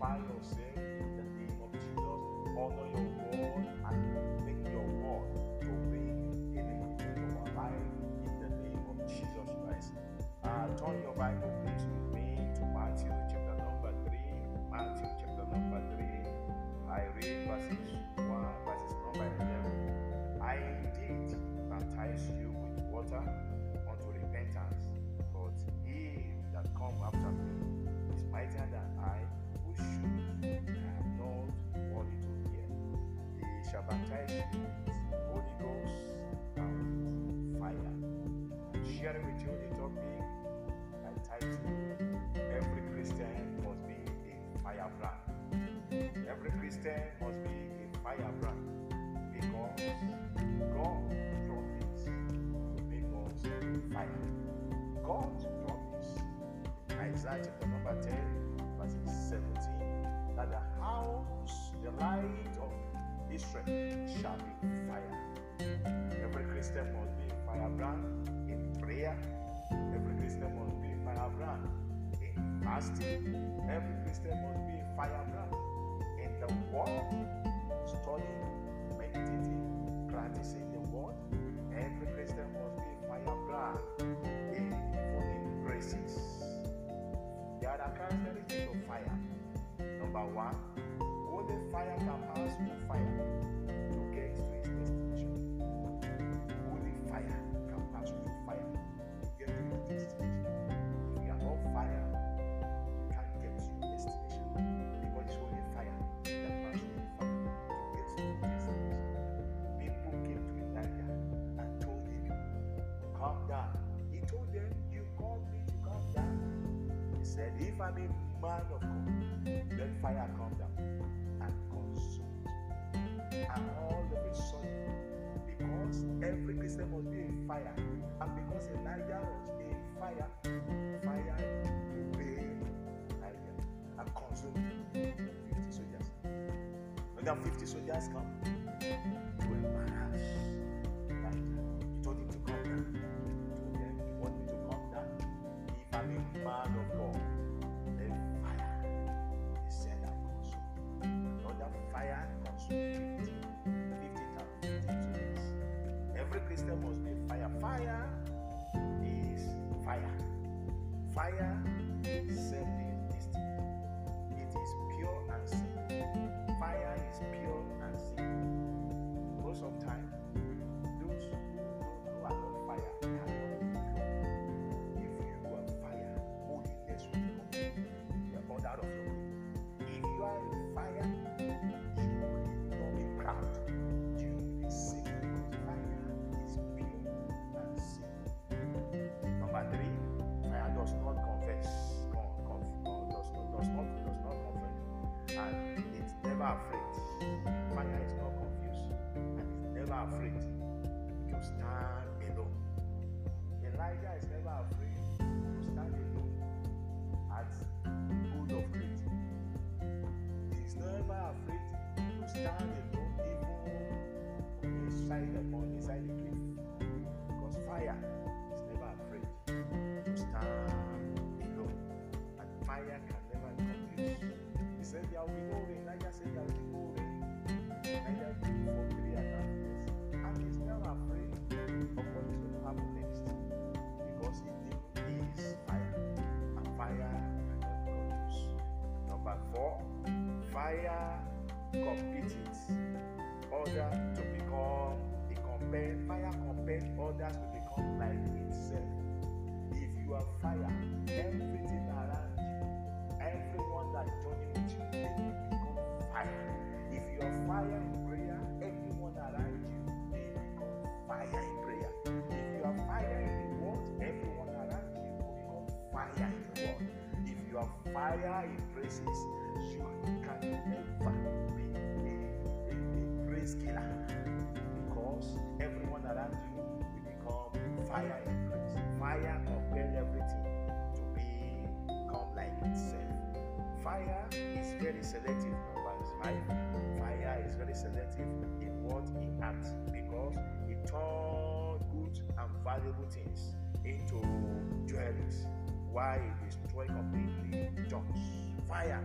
glorify yourself He shall baptize you with Holy Ghost and fire. Sharing with you the topic I titled Every Christian must be a firebrand. Every Christian must be a firebrand because God promised to make us fire. God promised Isaiah chapter number 10, verse 17, that the house, the light Israel shall be fire. Every Christian must be firebrand in prayer. Every Christian must be firebrand in fasting. Every Christian must be firebrand in the word, studying, meditating, practicing the word. Every Christian must be firebrand in falling graces. There are characteristics of fire. Number one, only fire can pass through fire I'm a man of God, then fire come down and consume. And all of a sudden, because every Christian must be fire, and because Elijah was a fire, fire obeyed Elijah and consumed 50 soldiers. When the 50 soldiers come Elijah, Fire and it's never afraid. Fire is not confused, and it's never afraid to stand alone. Elijah is never afraid to stand alone at good of great. He's never afraid to stand alone a fire compels others to become like itself. If you are fire, everything around you, everyone that joining with you, they will become fire. If you are fire in prayer, everyone around you, they become fire in prayer. If you are fire in the world, everyone around you will become fire in the world. If you your fire increases, you can never fire increase. Fire compel everything to become like itself. Fire is very selective, number five. Fire is very selective in what it acts because it turns good and valuable things into jewels while it destroy completely junks. Fire,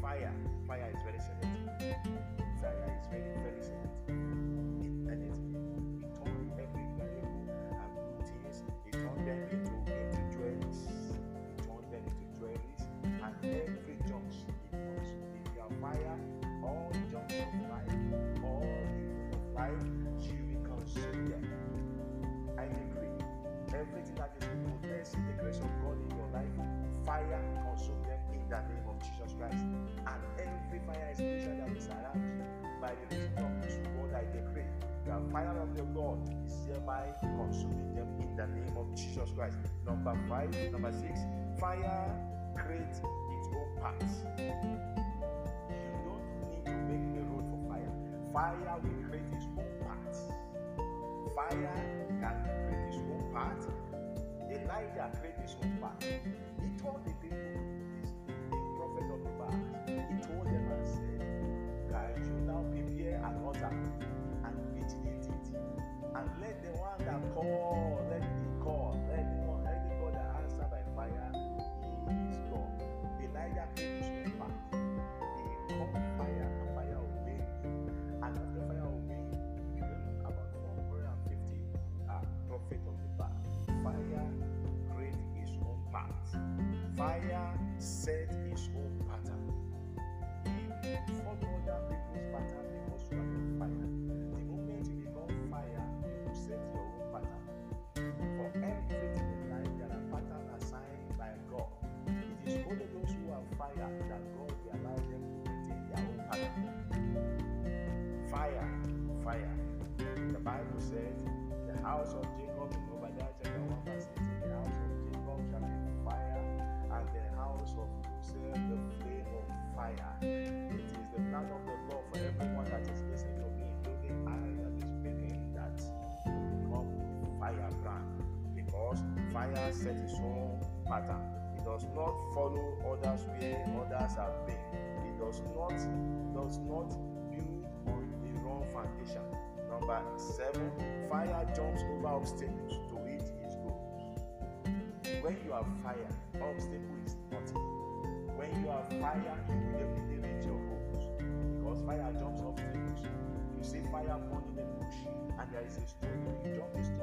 fire, fire is very selective. Fire is very, very selective. And every fire extinguisher that is around by the of this word, I decree the fire of the Lord is hereby consuming them in the name of Jesus Christ. Number five, number six, fire creates its own path. You don't need to make a road for fire. Fire will create its own path. Fire can create its own path. Elijah created his own path. He told the people, this the prophet of the past, altar and meditate it? And let the one that call, fire set its own pattern. It does not follow others where others have been. It does not does not build on a wrong foundation. Number seven, fire jumps over obstacles to reach its goals. When you are fire, obstacle is nothing. When you are fire, you will definitely reach your goals. Because fire jumps obstacles. You see fire burning a bush, and there is a stone. You jump the stone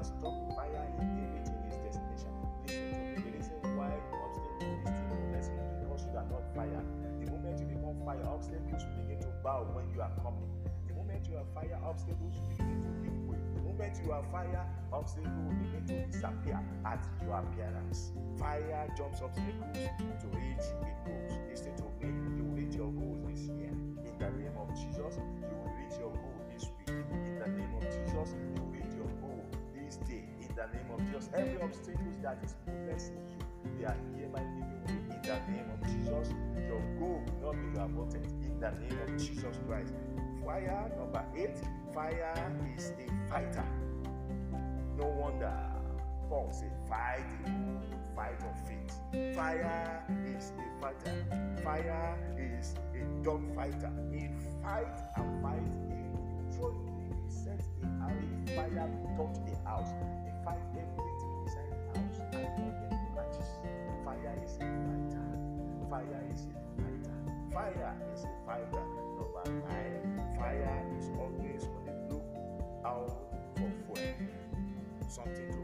can stop fire in reaching his destination. Listen to me. The reason why the obstacle is still blessing you because you are not fire. The moment you become fire, obstacles will begin to bow when you are coming. The moment you are fire, obstacles will begin to give way. The moment you are fire, obstacles will begin to disappear at your appearance. Fire jumps obstacles to reach its goals. Listen to me. You will reach your goals this year. In the name of Jesus, you will reach your goal the name of Jesus, every obstacle that is possessing you, they are hereby giving way. In the name of Jesus, your goal will not be aborted. In the name of Jesus Christ. Fire number eight. Fire is a fighter. No wonder Paul said, fight good fight of faith. Fire is a fighter. Fire is a dog fighter. He fight and fight. He truly he set a, a fire touch a house. He fight everything inside the house and matches. Fire is a fighter. Fire is a fighter. Fire is a fighter. Number nine. Fire is always on the look out for fuel. Something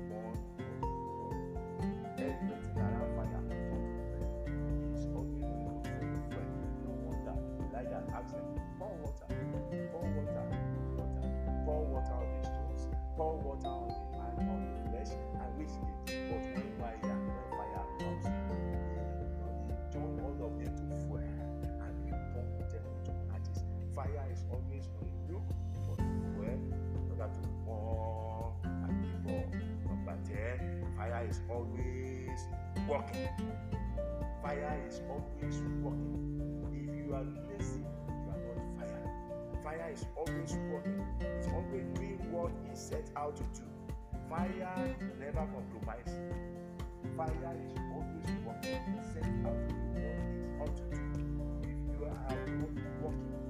working. Fire is always working. If you are lazy, you are not fire. Fire is always working. It's always doing what it set out to do. Fire never compromise. Fire is always working. Set out to do what it ought to do. If you are not working,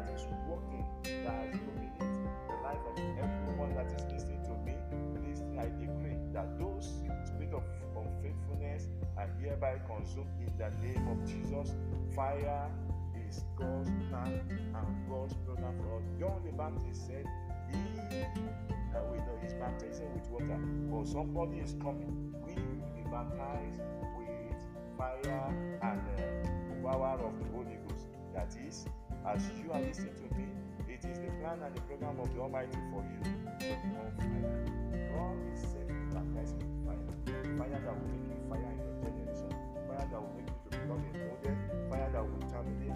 that is working, that has dominated the life of everyone that is listening to me, this I decree that those spirit of unfaithfulness are hereby consumed in the name of Jesus. Fire is God's plan and God's program for us. John the Baptist said, He uh, with uh, is baptizing with water, but somebody is coming. We will be baptized with fire and uh, power of the Holy Ghost. That is, as you are listening to me, it is the plan and the program of the Almighty for you fire. God is set baptize fire. Fire that will make you fire in your generation. Fire that will make you to become a model. Fire that will terminate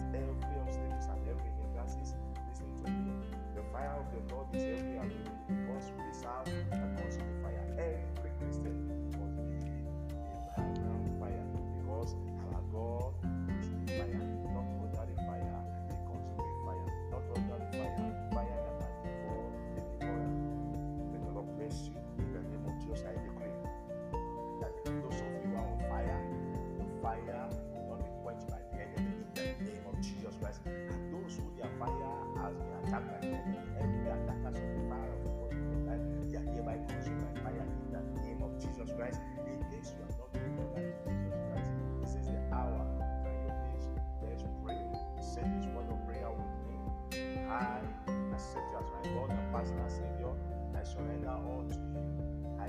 surrender all to you. I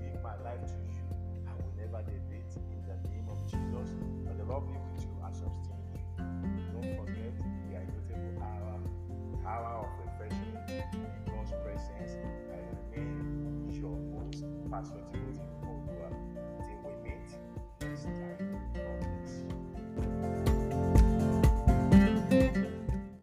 give my life to you. I will never deviate in the name of Jesus. And the Lord be with you and sustain you. Don't forget the inevitable hour, hour of refreshing